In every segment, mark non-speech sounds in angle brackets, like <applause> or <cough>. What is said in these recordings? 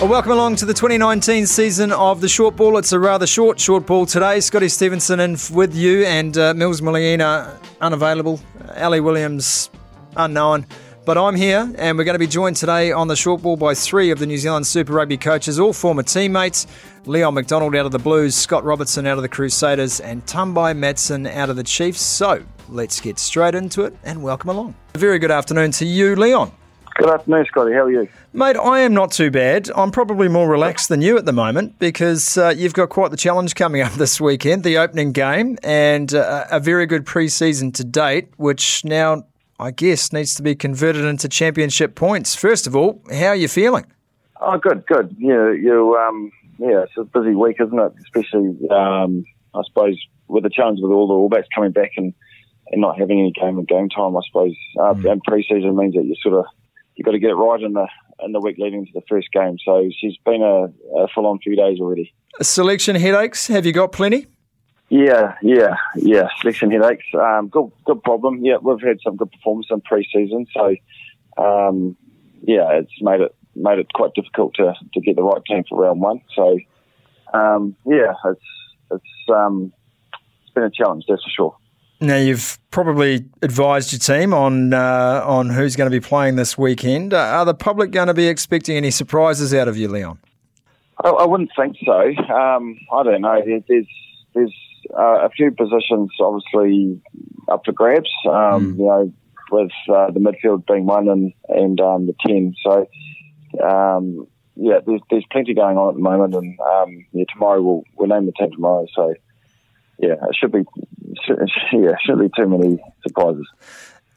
Well, welcome along to the 2019 season of the short ball. It's a rather short short ball today. Scotty Stevenson in with you and uh, Mills Muliaina unavailable. Ali Williams unknown. But I'm here and we're going to be joined today on the short ball by three of the New Zealand Super Rugby coaches, all former teammates. Leon MacDonald out of the Blues, Scott Robertson out of the Crusaders, and Tabai Matson out of the Chiefs. So let's get straight into it and welcome along. A very good afternoon to you, Leon. Good afternoon, Scotty. How are you? Mate, I am not too bad. I'm probably more relaxed than you at the moment because uh, you've got quite the challenge coming up <laughs> this weekend, the opening game, and uh, a very good pre-season to date, which now, I guess, needs to be converted into championship points. First of all, how are you feeling? Oh, good, good. You, you, um, yeah, it's a busy week, isn't it? Especially, um, I suppose, with the challenge with all the All Blacks coming back and, and not having any game and game time. I suppose, uh, Mm. and pre-season means that you sort of you got to get it right in the in the week leading to the first game. So she's been a, a full-on few days already. Selection headaches, have you got plenty? Yeah, yeah, yeah. Selection headaches. Um, good, good problem. Yeah, we've had some good performance in pre-season, so um, yeah, it's made it made it quite difficult to, to get the right team for round one. So um, yeah, it's it's um, it's been a challenge, that's for sure. Now you've probably advised your team on uh, on who's going to be playing this weekend. Uh, are the public going to be expecting any surprises out of you, Leon? I, I wouldn't think so. Um, I don't know. There, there's there's uh, a few positions obviously up for grabs. Um, You know, with uh, the midfield being one and and um, the ten. So um, yeah, there's there's plenty going on at the moment, and um, yeah, tomorrow we'll we'll name the team tomorrow. So yeah, it should be <laughs> yeah shouldn't be too many surprises.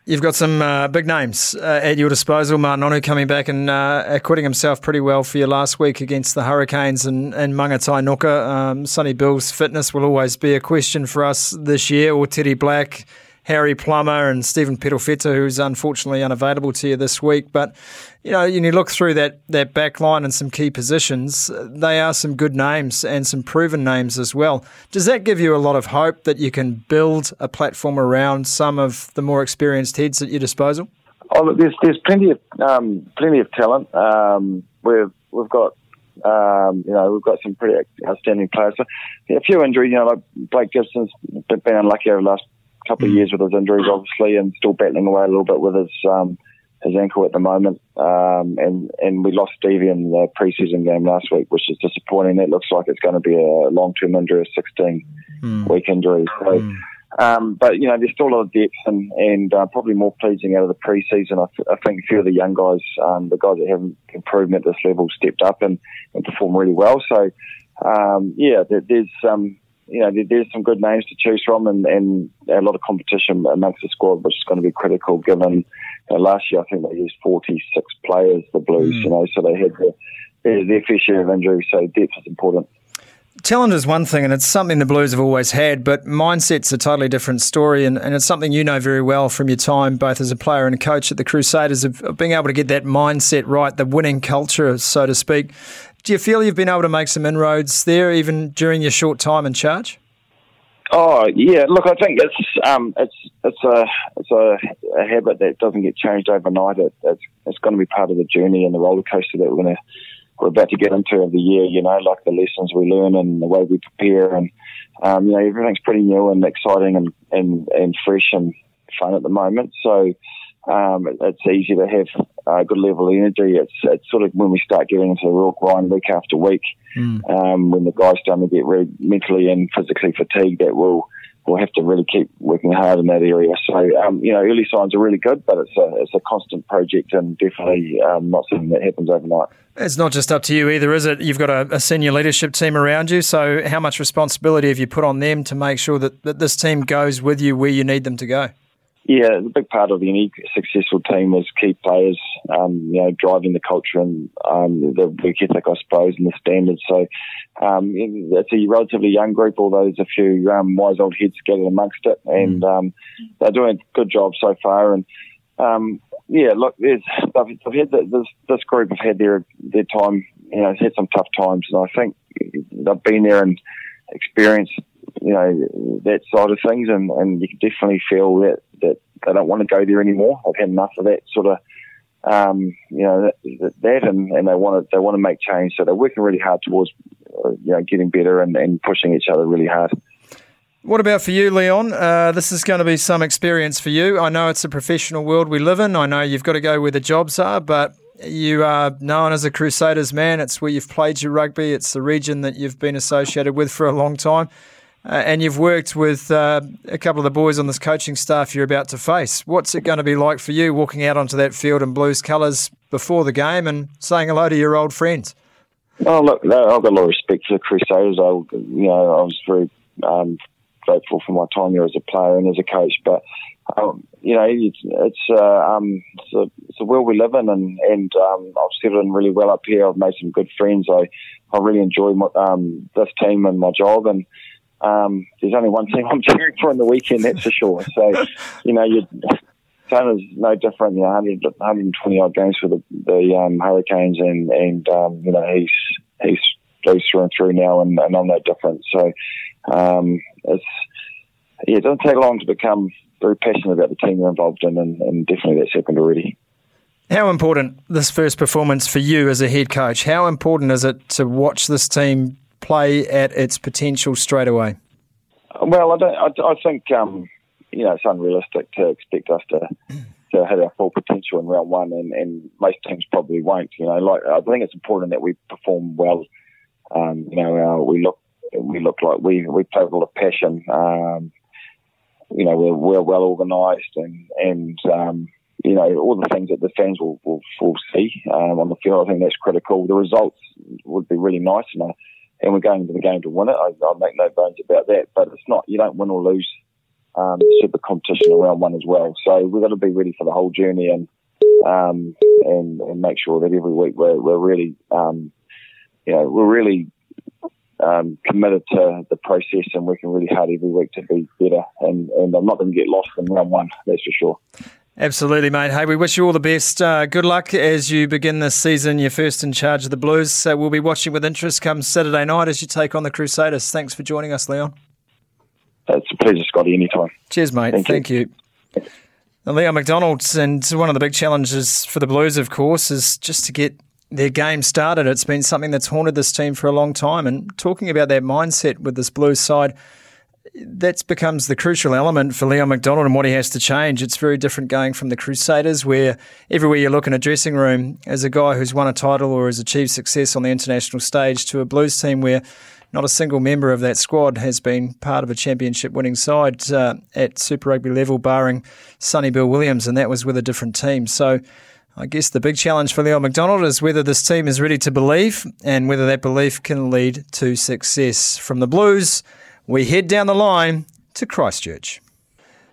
You've got some uh, big names uh, at your disposal. Ma'a Nonu coming back and uh, acquitting himself pretty well for you last week against the Hurricanes and, and Mangatai Nuka. Um, Sonny Bill's fitness will always be a question for us this year, or Teddy Black, Harry Plummer, and Stephen Perofeta, who's unfortunately unavailable to you this week. But, you know, when you look through that, that back line and some key positions, uh, they are some good names and some proven names as well. Does that give you a lot of hope that you can build a platform around some of the more experienced heads at your disposal? Oh, look, there's there's plenty of um, plenty of talent. Um, we've we've got um, you know we've got some pretty outstanding players. So, yeah, a few injuries, you know, like Blake Gibson's been unlucky over the last couple of years with his injuries, obviously, and still battling away a little bit with his um, his ankle at the moment. Um, and and we lost Stevie in the preseason game last week, which is disappointing. That looks like it's going to be a long term injury, a 16 week injury. So. Um, but you know, there's still a lot of depth and, and uh, probably more pleasing out of the pre-season. I, th- I think a few of the young guys, um, the guys that haven't improved at this level, stepped up and, and performed really well. So um, yeah, there, there's um, you know there's some good names to choose from and, and a lot of competition amongst the squad, which is going to be critical. Given you know, last year, I think they used 46 players, the Blues. Hmm. You know, so they had their, their, their fair share of injuries. So depth is important. Talent is one thing, and it's something the Blues have always had, but mindset's a totally different story, and, and it's something you know very well from your time, both as a player and a coach at the Crusaders, of, being able to get that mindset right, the winning culture, so to speak. Do you feel you've been able to make some inroads there, even during your short time in charge? Oh yeah, look, I think it's um, it's it's a it's a, a habit that doesn't get changed overnight. It, it's it's going to be part of the journey and the roller coaster that we're going to we're about to get into of the year. You know, like the lessons we learn and the way we prepare, and um, you know, everything's pretty new and exciting and, and and fresh and fun at the moment. So um, it's easy to have a good level of energy. It's it's sort of when we start getting into the real grind week after week, mm. um, when the guys start to get really mentally and physically fatigued, that will we'll have to really keep working hard in that area. So, um, you know, early signs are really good, but it's a, it's a constant project and definitely um, not something that happens overnight. It's not just up to you either, is it? You've got a, a, senior leadership team around you. So, how much responsibility have you put on them to make sure that, that this team goes with you where you need them to go? Yeah, the big part of any successful team is key players, um, you know, driving the culture and um, the work ethic, I suppose, and the standards. So um, it's a relatively young group, although there's a few um, wise old heads scattered amongst it, and mm. um, they're doing a good job so far. And um, yeah, look, there's they've, they've had the, this this group have had their their time, you know, had some tough times, and I think they've been there and experienced you know that side of things, and, and you can definitely feel that that they don't want to go there anymore. They've had enough of that sort of um, you know that, that and, and they want to they want to make change. So they're working really hard towards uh, you know getting better and, and pushing each other really hard. What about for you, Leon? Uh, this is going to be some experience for you. I know it's a professional world we live in. I know you've got to go where the jobs are, but you are known as a Crusaders man. It's where you've played your rugby. It's the region that you've been associated with for a long time. Uh, and you've worked with uh, a couple of the boys on this coaching staff you're about to face. What's it going to be like for you walking out onto that field in Blues colours before the game and saying hello to your old friends? Oh, look, I've got a lot of respect for the Crusaders. I, you know, I was very um, grateful for my time here as a player and as a coach. But um, you know, it's it's, uh, um, it's, a, it's a world we live in, and and um, I've settled in really well up here. I've made some good friends. I I really enjoy my, um, this team and my job, and um, there's only one team <laughs> I'm cheering for in the weekend, that's for sure. So, you know, you is no different. You know, 100, 120 odd games for the, the um, Hurricanes, and and um, you know he's he's goes through and through now, and, and I'm no different. So, um, it's yeah, it doesn't take long to become very passionate about the team you're involved in, and, and definitely that's happened already. How important this first performance for you as a head coach? How important is it to watch this team play at its potential straight away? Well, I don't. I, I think um, you know it's unrealistic to expect us to to hit our full potential in round one, and, and most teams probably won't. You know, like I think it's important that we perform well. Um, you know, uh, we look we look like we we play with a lot of passion. Um, you know, we're, we're well organised and and um, you know all the things that the fans will will, will see um, on the field. I think that's critical. The results would be really nice, and I, and we're going into the game to win it. I, I make no bones about that. But it's not you don't win or lose um, super competition around one as well. So we've got to be ready for the whole journey and um, and, and make sure that every week we're, we're really um, you know we're really um, committed to the process and working really hard every week to be better. And, and I'm not going to get lost in round one, that's for sure. Absolutely, mate. Hey, we wish you all the best. Uh, good luck as you begin this season. You're first in charge of the Blues. So we'll be watching with interest come Saturday night as you take on the Crusaders. Thanks for joining us, Leon. It's a pleasure, Scotty, anytime. Cheers, mate. Thank, Thank you. you. Leon MacDonald, and one of the big challenges for the Blues, of course, is just to get their game started. It's been something that's haunted this team for a long time. And talking about that mindset with this Blues side, that becomes the crucial element for Leon MacDonald and what he has to change. It's very different going from the Crusaders, where everywhere you look in a dressing room, as a guy who's won a title or has achieved success on the international stage, to a Blues team where not a single member of that squad has been part of a championship winning side uh, at Super Rugby level, barring Sonny Bill Williams, and that was with a different team. So I guess the big challenge for Leon MacDonald is whether this team is ready to believe and whether that belief can lead to success. From the Blues, we head down the line to Christchurch.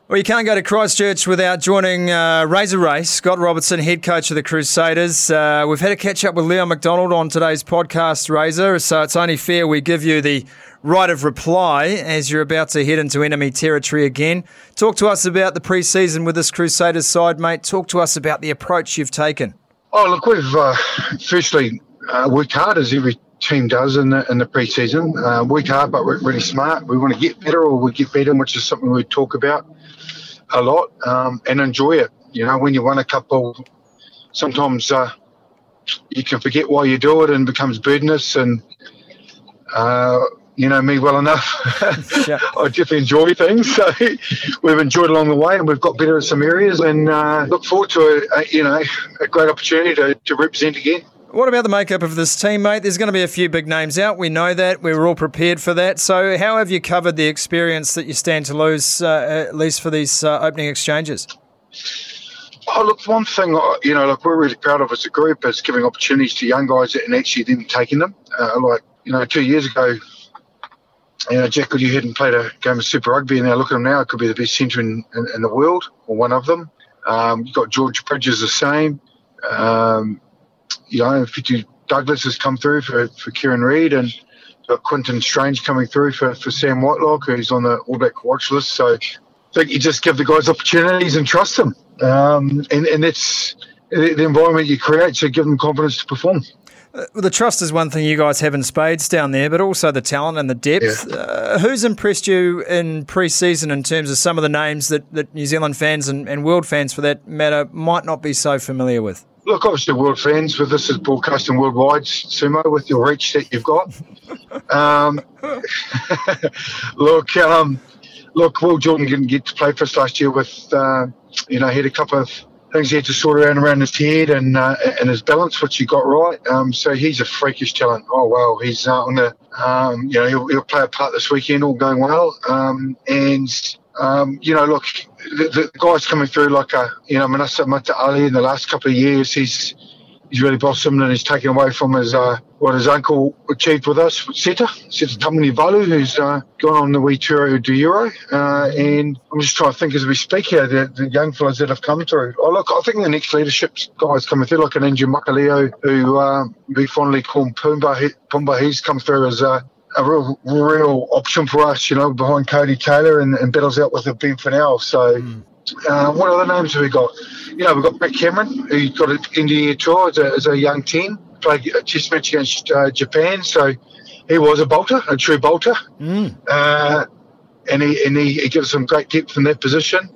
Well, you can't go to Christchurch without joining uh, Razor Race, Scott Robertson, head coach of the Crusaders. Uh, we've had a catch up with Leon MacDonald on today's podcast, Razor, so it's only fair we give you the right of reply as you're about to head into enemy territory again. Talk to us about the pre season with this Crusaders side, mate. Talk to us about the approach you've taken. Oh, look, we've uh, firstly uh, worked hard as every team does in the, in the pre-season. Uh, work hard, but work really smart. We want to get better, or we get better, which is something we talk about a lot, um, and enjoy it. You know, when you win a couple, sometimes uh, you can forget why you do it and becomes burdenous. And uh, you know me well enough. <laughs> yeah. I just enjoy things, <laughs> so we've enjoyed along the way, and we've got better in some areas, and uh, look forward to a, a, you know a great opportunity to, to represent again. What about the makeup of this team, mate? There's going to be a few big names out. We know that. We were all prepared for that. So, how have you covered the experience that you stand to lose, uh, at least for these uh, opening exchanges? Oh, look, one thing, uh, you know, like we're really proud of as a group is giving opportunities to young guys and actually then taking them. Uh, like, you know, two years ago, you know, Jack Goodhue hadn't played a game of Super Rugby, and now look at him now, it could be the best centre in, in, in, the world, or one of them. Um, you've got George Bridges the same. Um, you know, Whetu Douglas has come through for, for Kieran Read and got Quinten Strange coming through for, for Sam Whitelock, who's on the All Black watch list. So I think you just give the guys opportunities and trust them. Um, and, and that's the environment you create, so give them confidence to perform. Uh, the trust is one thing you guys have in spades down there, but also the talent and the depth. Yeah. Uh, who's impressed you in pre-season in terms of some of the names that, that New Zealand fans and, and world fans, for that matter, might not be so familiar with? Look, obviously, world fans with this is broadcasting worldwide, Sumo, with your reach that you've got. um, <laughs> look, um, look, Will Jordan didn't get to play for us last year with, uh, you know, he had a couple of things he had to sort around around his head and uh, and his balance, which he got right. Um, so he's a freakish talent. Oh wow, he's uh, on the um, you know he'll, he'll, play a part this weekend, all going well. Um, and um, you know, look, the, the, guys coming through like a you know I mean, Manasa Mataele in the last couple of years, he's he's really blossomed and he's taken away from his uh, what his uncle achieved with us, Seta, Seta Tamanivalu, who's uh, gone on the wee tour to Euro. Uh, and I'm just trying to think as we speak here, the, the, young fellas that have come through. Oh, look, I think the next leadership guys coming through, like an Andrew Makalio, who uh, we fondly call Pumba. He, Pumba, he's come through as a, a real, real option for us, you know, behind Codie Taylor and, and battles out with the Ben Funnell. So, mm. Uh, what other names have we got? You know, we've got Brett Cameron, who got an India tour as a, as a young 10, played a test match against uh, Japan. So he was a bolter, a true bolter. Mm. Uh, and he, and he, he gives some great depth in that position.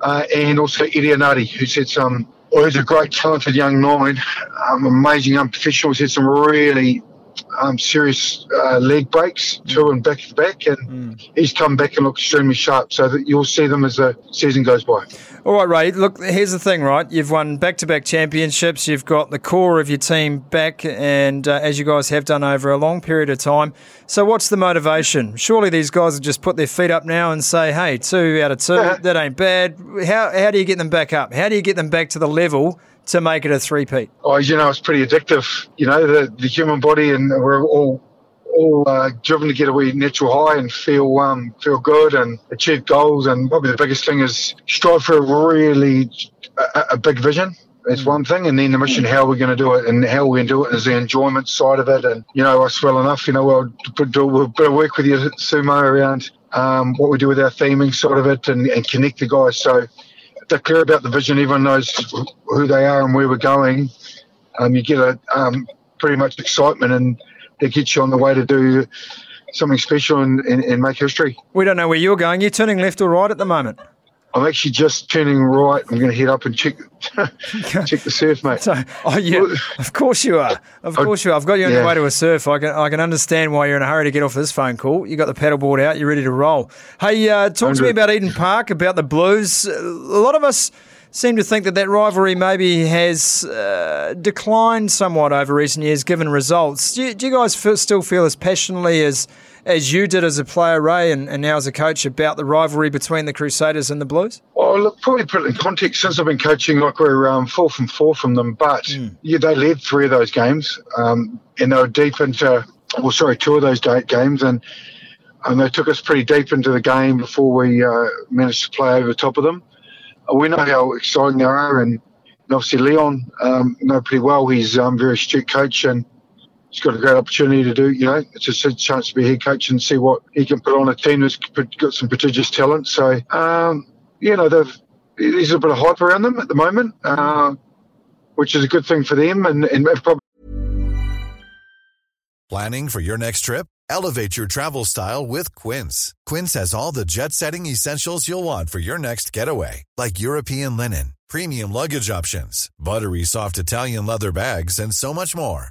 Uh, and also Ere Enari, who's had some, well, he's a great, talented young nine, um, amazing young professional. He's had some really um, serious uh, leg breaks, mm. two and back to back, and mm. he's come back and looked extremely sharp. So that you'll see them as the season goes by. All right, Ray. Look, here's the thing, right? You've won back-to-back championships. You've got the core of your team back, and uh, as you guys have done over a long period of time. So, what's the motivation? Surely these guys have just put their feet up now and say, "Hey, two out of two, yeah. that ain't bad." How how do you get them back up? How do you get them back to the level to make it a three-peat? Oh, you know, it's pretty addictive. You know, the, the human body, and we're all all uh, driven to get a wee natural high and feel um, feel good and achieve goals. And probably the biggest thing is strive for a really a, a big vision. That's mm. one thing, and then the mission, how we're going to do it, and how we're going to do it is the enjoyment side of it. And you know us well enough. You know, we'll do we'll bit of work with you, Sumo, around um, what we do with our theming side of it, and, and connect the guys. So they're clear about the vision. Everyone knows who they are and where we're going. Um, you get a um, pretty much excitement, and it gets you on the way to do something special and, and, and make history. We don't know where you're going. You're turning left or right at the moment? I'm actually just turning right. I'm going to head up and check <laughs> check the surf, mate. So, oh yeah, of course you are. Of course you are. I've got you on yeah. your way to a surf. I can I can understand why you're in a hurry to get off this phone call. You got the paddleboard out. You're ready to roll. Hey, uh, talk 100. to me about Eden Park, about the Blues. A lot of us seem to think that that rivalry maybe has uh, declined somewhat over recent years, given results. Do you, do you guys feel, still feel as passionately as as you did as a player, Ray, and, and now as a coach about the rivalry between the Crusaders and the Blues? Well, look, probably put it in context. Since I've been coaching, like we're um, four from four from them, but mm. yeah, they led three of those games, um, and they were deep into, well, sorry, two of those games, and and they took us pretty deep into the game before we uh, managed to play over top of them. We know how exciting they are, and, and obviously Leon um, know pretty well. He's um, a very astute coach, and he's got a great opportunity to do. You know, it's a chance to be head coach and see what he can put on a team that's got some prodigious talent. So, um, you know, there's a bit of hype around them at the moment, uh, which is a good thing for them, and, and probably. Planning for your next trip. Elevate your travel style with Quince. Quince has all the jet setting essentials you'll want for your next getaway, like European linen, premium luggage options, buttery soft Italian leather bags, and so much more.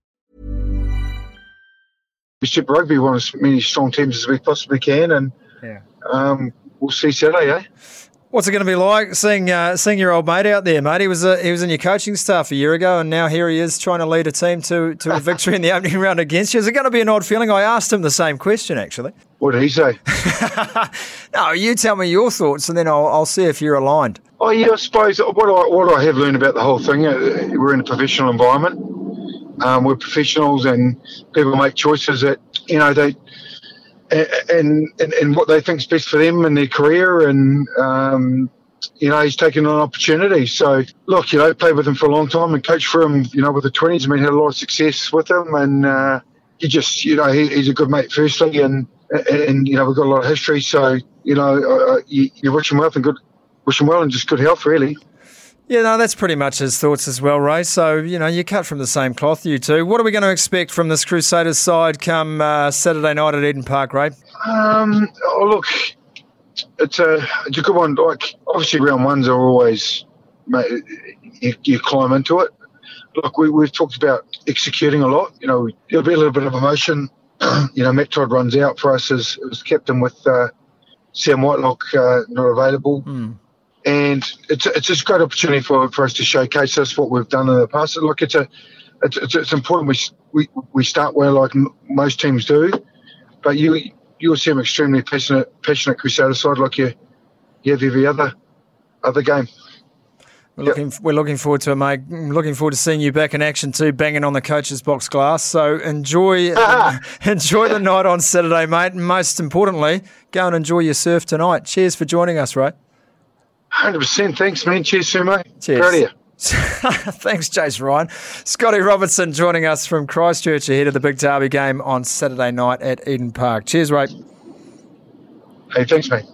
today. Super Rugby want as many strong teams as we possibly can, and Yeah. um, we'll see Saturday, eh? What's it going to be like seeing uh, seeing your old mate out there, mate? He was uh, he was in your coaching staff a year ago, and now here he is trying to lead a team to to a victory in the opening round against you. Is it going to be an odd feeling? I asked him the same question actually. What did he say? <laughs> No, you tell me your thoughts, and then I'll, I'll see if you're aligned. Oh yeah, I suppose what I what I have learned about the whole thing, uh, we're in a professional environment. Um, we're professionals, and people make choices that you know they and and, and what they think's best for them and their career, and um, you know he's taken an opportunity. So look, you know, played with him for a long time and coached for him, you know, with the twenties. I mean, had a lot of success with him, and uh, he just, you know, he, he's a good mate, firstly, and and you know we've got a lot of history. So you know, uh, you, you wish him well and good, wish him well and just good health, really. Yeah, no, that's pretty much his thoughts as well, Ray. So, you know, you cut from the same cloth, you two. What are we going to expect from this Crusaders side come uh, Saturday night at Eden Park, Ray? Um, oh, look, it's a, it's a good one. Like, obviously, round ones are always, you, you climb into it. Look, we, we've talked about executing a lot. You know, there'll be a little bit of emotion. <clears throat> you know, Matt Todd runs out for us as, as captain with uh, Sam Whitelock uh, not available. And it's, it's just a great opportunity for, for us to showcase us what we've done in the past. Look, it's a it's, it's, it's important we, we we start well like m- most teams do, but you you'll see an extremely passionate passionate Crusader side like you you have every other other game. We're looking, we're looking forward to it, mate. Mm, looking forward to seeing you back in action too, banging on the coach's box glass. So enjoy, <laughs> <laughs> enjoy the night on Saturday, mate. And most importantly, go and enjoy your surf tonight. Cheers for joining us, Ray. Hundred percent. Thanks, man. Cheers, Sumo. Cheers. Proud of you. <laughs> Thanks, Jace Ryan. Scotty Robertson joining us from Christchurch ahead of the big derby game on Saturday night at Eden Park. Cheers, Ray. Hey, thanks, mate.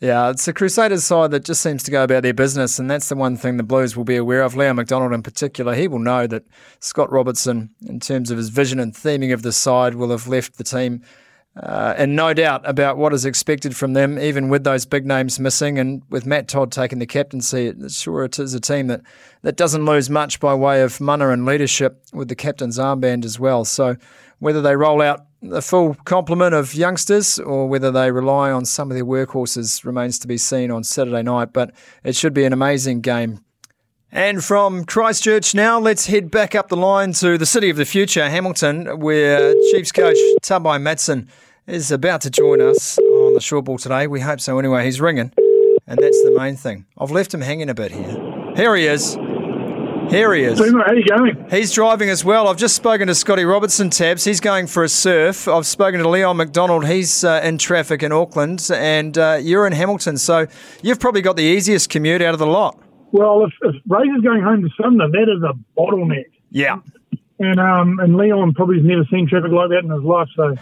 Yeah, it's a Crusaders side that just seems to go about their business, and that's the one thing the Blues will be aware of. Leo MacDonald, in particular, he will know that Scott Robertson, in terms of his vision and theming of the side, will have left the team uh, in no doubt about what is expected from them, even with those big names missing, and with Matt Todd taking the captaincy. Sure, it is a team that, that doesn't lose much by way of mana and leadership with the captain's armband as well. So, whether they roll out the full complement of youngsters or whether they rely on some of their workhorses remains to be seen on Saturday night. But it should be an amazing game. And from Christchurch now, let's head back up the line to the city of the future, Hamilton, where Chiefs coach Tabai Matson is about to join us on the short ball today. We hope so anyway. He's ringing, and that's the main thing. I've left him hanging a bit here. Here he is. Here he is. How you going? He's driving as well. I've just spoken to Scotty Robertson, Tabs. He's going for a surf. I've spoken to Leon MacDonald. He's uh, in traffic in Auckland, and uh, you're in Hamilton. So you've probably got the easiest commute out of the lot. Well, if, if is going home to Sumner, that is a bottleneck. Yeah. And um, and Leon probably has never seen traffic like that in his life. So,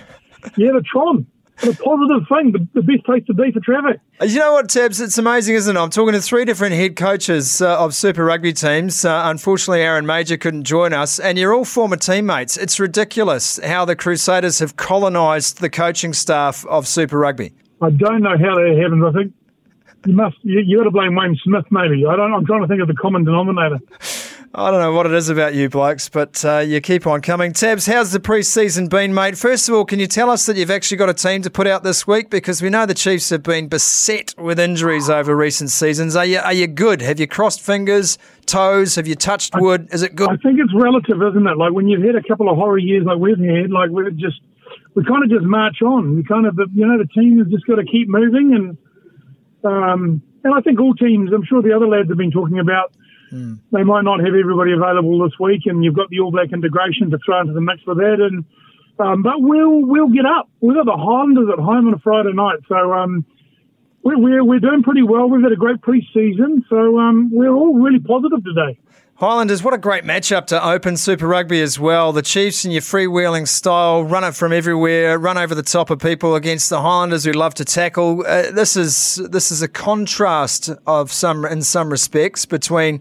yeah, the Tron. What a positive thing. The, the best place to be for traffic. You know what, Tabs? It's amazing, isn't it? I'm talking to three different head coaches uh, of Super Rugby teams. Uh, unfortunately, Aaron Mauger couldn't join us, and you're all former teammates. It's ridiculous how the Crusaders have colonised the coaching staff of Super Rugby. I don't know how that happens. I think you must. You, you got to blame Wayne Smith, maybe. I don't. I'm trying to think of the common denominator. I don't know what it is about you blokes, but uh, you keep on coming. Tabs, how's the pre-season been, mate? First of all, can you tell us that you've actually got a team to put out this week? Because we know the Chiefs have been beset with injuries over recent seasons. Are you are you good? Have you crossed fingers, toes? Have you touched wood? Is it good? I think it's relative, isn't it? Like when you've had a couple of horror years like we've had, like we're just we kind of just march on. We kind of you know the team has just got to keep moving and um, and I think all teams. I'm sure the other lads have been talking about Mm. They might not have everybody available this week, and you've got the All Black integration to throw into the mix for that. And um, but we'll we'll get up. We've got the Highlanders at home on a Friday night, so um, we're, we're we're doing pretty well. We've had a great pre-season, so um, we're all really positive today. Highlanders, what a great matchup to open Super Rugby as well. The Chiefs in your freewheeling style, run it from everywhere, run over the top of people against the Highlanders who love to tackle. Uh, this is this is a contrast of some in some respects between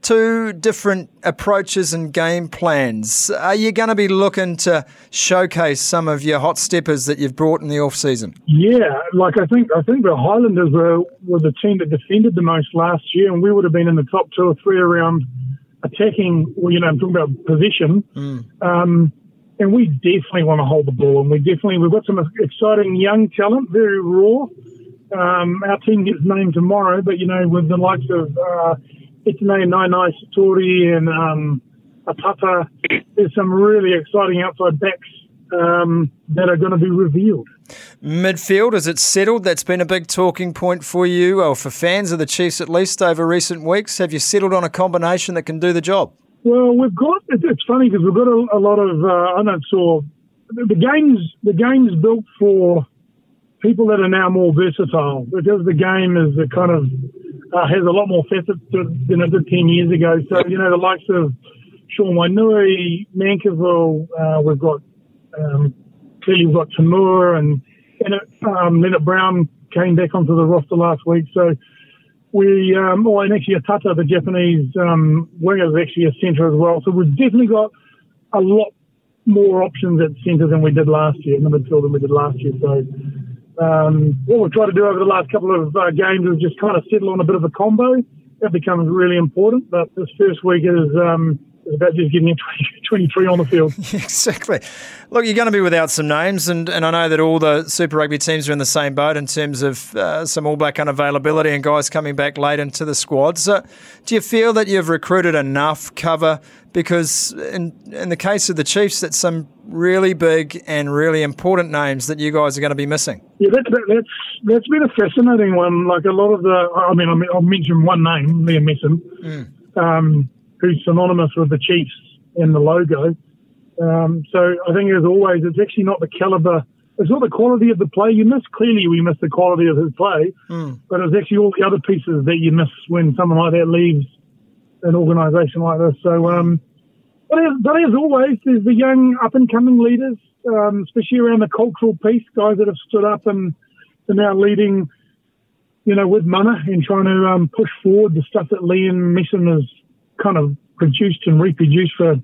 two different approaches and game plans. Are you going to be looking to showcase some of your hot steppers that you've brought in the off season? Yeah, like I think I think the Highlanders were were the team that defended the most last year, and we would have been in the top two or three around attacking, you know, I'm talking about position. Mm. Um, and we definitely want to hold the ball, and we definitely we've got some exciting young talent, very raw. Um, our team gets named tomorrow, but you know, with the likes of uh, Etene Nanai-Seturo and um, Atata, there's some really exciting outside backs um, that are going to be revealed. Midfield, is it settled? That's been a big talking point for you, or for fans of the Chiefs at least over recent weeks. Have you settled on a combination that can do the job? Well, we've got. It's funny because we've got a, a lot of. Uh, I don't saw the games. The game's built for people that are now more versatile because the game is a kind of uh, has a lot more facets than it did ten years ago. So you know the likes of Sean Wainui, Nankivell, uh, we've got um, clearly we've got Tamur and, and um, Lienert-Brown came back onto the roster last week. So we, um, oh, and actually Atata, the Japanese um, winger, is actually a centre as well. So we've definitely got a lot more options at centre than we did last year, in the midfield than we did last year. So um, what we've tried to do over the last couple of uh, games is just kind of settle on a bit of a combo. That becomes really important. But this first week is um, about just getting 20, 23 on the field. <laughs> exactly. Look, you're going to be without some names, and, and I know that all the Super Rugby teams are in the same boat in terms of uh, some All Black unavailability and guys coming back late into the squad. So, do you feel that you've recruited enough cover? Because in in the case of the Chiefs, that's some really big and really important names that you guys are going to be missing. Yeah, that, that, that's that's been a fascinating one. Like a lot of the, I mean, I'll mention one name, Liam Messam. Mm. Um, who's synonymous with the Chiefs in the logo. Um, so I think as always, it's actually not the caliber, it's not the quality of the play you miss. Clearly, we miss the quality of his play, mm. but it's actually all the other pieces that you miss when someone like that leaves an organisation like this. So, um, but, as, but as always, there's the young up and coming leaders, um, especially around the cultural piece, guys that have stood up and are now leading, you know, with mana and trying to um, push forward the stuff that Liam Messam has kind of produced and reproduced for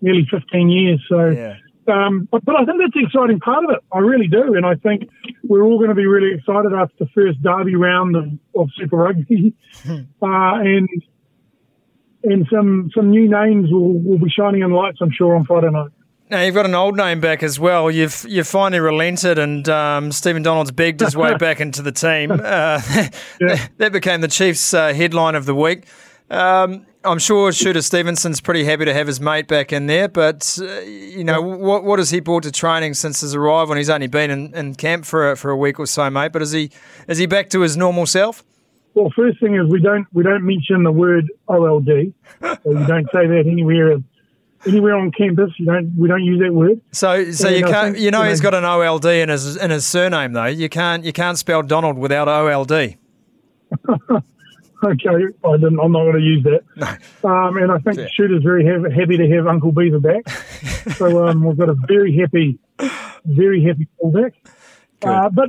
nearly 15 years. So, yeah. um, but, but I think that's the exciting part of it. I really do. And I think we're all going to be really excited after the first derby round of, of Super Rugby. <laughs> uh, and, and some, some new names will, will be shining in lights, I'm sure, on Friday night. Now you've got an old name back as well. You've you've finally relented, and um, Stephen Donald's begged his way <laughs> back into the team. Uh, <laughs> yeah. that became the Chiefs' uh, headline of the week. Um, I'm sure Shooter Stevenson's pretty happy to have his mate back in there, but uh, you know what what has he brought to training since his arrival? And he's only been in, in camp for a, for a week or so, mate. But is he is he back to his normal self? Well, first thing is we don't we don't mention the word OLD. so you don't say that anywhere anywhere on campus. You don't we don't use that word. So so and you can't think, you know he's got an OLD in his in his surname though. You can't you can't spell Donald without OLD. <laughs> <laughs> Okay, I didn't, I'm not going to use that. No. Um, and I think yeah. Shooter's very happy to have Uncle Beaver back. <laughs> so um, we've got a very happy, very happy fullback. Uh, but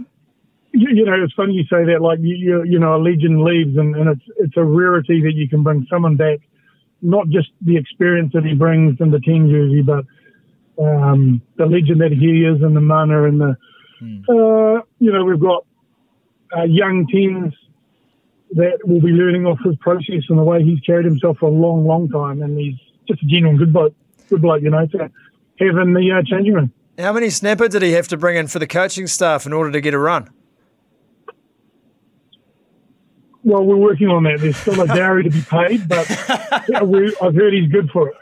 you, you, know, it's funny you say that. Like you, you know, a legend leaves, and, and it's it's a rarity that you can bring someone back, not just the experience that he brings in the team jersey, but um, the legend that he is, and the mana, and the hmm. uh, you know, we've got uh, young teams that will be learning off his process and the way he's carried himself for a long, long time. And he's just a genuine good bloke, good bloke, you know, to have in the uh, changing room. How many snapper did he have to bring in for the coaching staff in order to get a run? Well, we're working on that. There's still a dowry to be paid, but <laughs> yeah, we, I've heard he's good for it.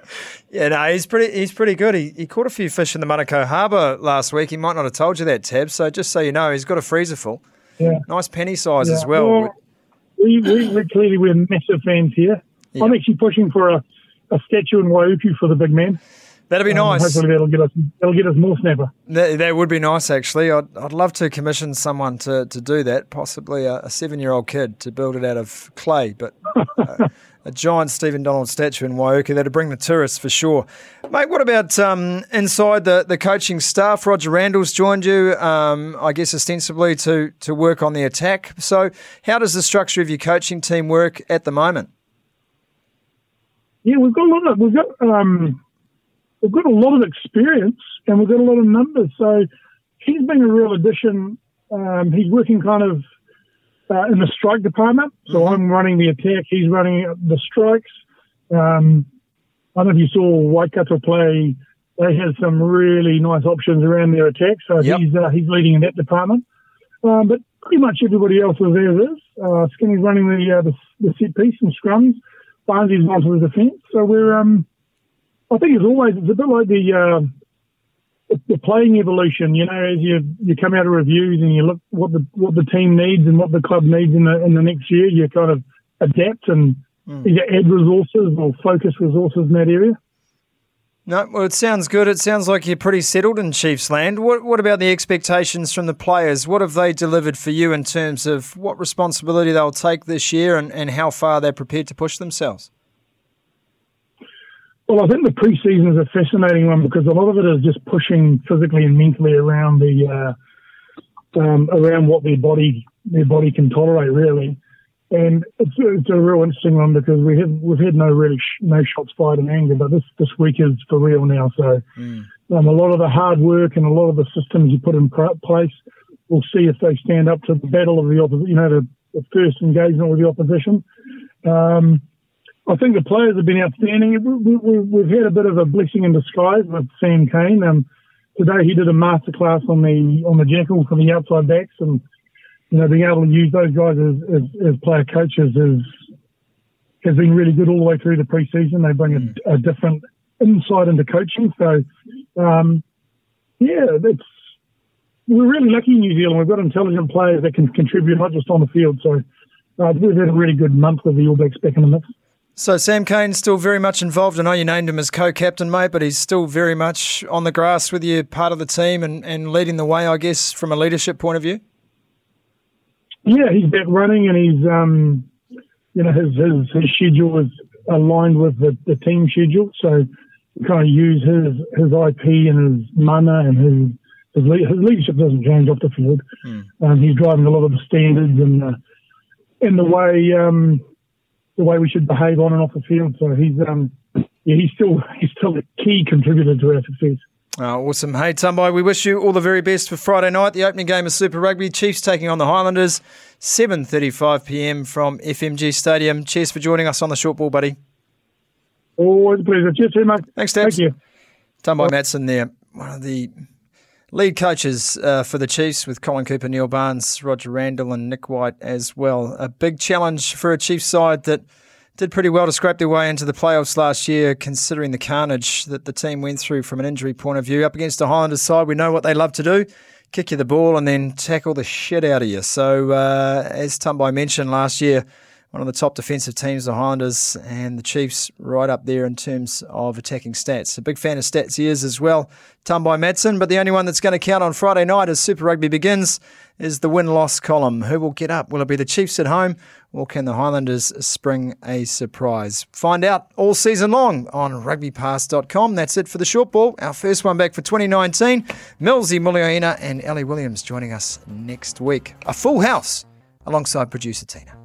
Yeah, no, he's pretty. He's pretty good. He, he caught a few fish in the Manukau Harbour last week. He might not have told you that, Tab. So just so you know, he's got a freezer full. Yeah, nice penny size yeah. as well. well we, we, we clearly we're massive fans here. Yeah. I'm actually pushing for a, a statue in Waiuku for the big man. That'd be um, nice. Hopefully, that'll get us. That'll get us more snapper. That, that would be nice, actually. I'd, I'd love to commission someone to, to do that. Possibly a, a seven year old kid to build it out of clay, but <laughs> uh, a giant Stephen Donald statue in Waiuku that'd bring the tourists for sure. Mate, what about um, inside the, the coaching staff? Roger Randle's joined you, um, I guess, ostensibly to to work on the attack. So, how does the structure of your coaching team work at the moment? Yeah, we've got a lot of we've got um, we've got a lot of experience and we've got a lot of numbers. So he's been a real addition. Um, he's working kind of uh, in the strike department. So mm-hmm. I'm running the attack. He's running the strikes. Um, I don't know if you saw Waikato play. They had some really nice options around their attack. So yep. he's uh, he's leading in that department. Um, but pretty much everybody else is there. Is uh, Skinny's running the, uh, the, the set piece and scrums. Barnsley's gone to the defence. So we're um, I think it's always it's a bit like the uh, the playing evolution. You know, as you you come out of reviews and you look what the what the team needs and what the club needs in the in the next year, you kind of adapt and mm. either add resources or focus resources in that area. No, well, it sounds good. It sounds like you're pretty settled in Chiefs land. What, what about the expectations from the players? What have they delivered for you in terms of what responsibility they'll take this year and, and how far they're prepared to push themselves? Well, I think the preseason is a fascinating one because a lot of it is just pushing physically and mentally around the uh, um, around what their body their body can tolerate, really. And it's, it's a real interesting one because we have we've had no really sh- no shots fired in anger, but this this week is for real now. So mm. um, a lot of the hard work and a lot of the systems you put in place, we'll see if they stand up to the battle of the opposition. You know, the, the first engagement with the opposition. Um, I think the players have been outstanding. We, have had a bit of a blessing in disguise with Sam Cane. Um, today he did a masterclass on the on the jackal for the outside backs, and you know being able to use those guys as, as, as player coaches is has been really good all the way through the preseason. They bring a, mm. a different insight into coaching. So um, yeah, it's we're really lucky in New Zealand. We've got intelligent players that can contribute not just on the field. So uh, we've had a really good month with the All Blacks back in the mix. So Sam Cane's still very much involved. I know you named him as co-captain, mate, but he's still very much on the grass with you, part of the team, and, and leading the way, I guess, from a leadership point of view. Yeah, he's back running, and he's um, you know his his, his schedule is aligned with the, the team schedule, so we kind of use his his IP and his mana and his his, his leadership doesn't change off the field. Mm. Um, he's driving a lot of the standards and the, and the way. Um, the way we should behave on and off the field. So he's um, yeah, he's still he's still a key contributor to our success. Oh, awesome. Hey, Tabai, we wish you all the very best for Friday night, the opening game of Super Rugby. Chiefs taking on the Highlanders, 7.35pm from FMG Stadium. Cheers for joining us on the short ball, buddy. Always a pleasure. Cheers, too mate. Thanks, Dad. Thank you. Tabai Matson there, one of the lead coaches uh, for the Chiefs with Colin Cooper, Neil Barnes, Roger Randle, and Nick White as well. A big challenge for a Chiefs side that did pretty well to scrape their way into the playoffs last year, considering the carnage that the team went through from an injury point of view. Up against the Highlanders side, we know what they love to do kick you the ball and then tackle the shit out of you. So, uh, as Tabai mentioned last year, one of the top defensive teams, the Highlanders and the Chiefs, right up there in terms of attacking stats. A big fan of stats he is as well, Tabai Matson, But the only one that's going to count on Friday night as Super Rugby begins is the win loss column. Who will get up? Will it be the Chiefs at home or can the Highlanders spring a surprise? Find out all season long on rugbypass.com. That's it for the short ball. Our first one back for 2019. Milsey Muliaina and Ali Williams joining us next week. A full house alongside producer Tina.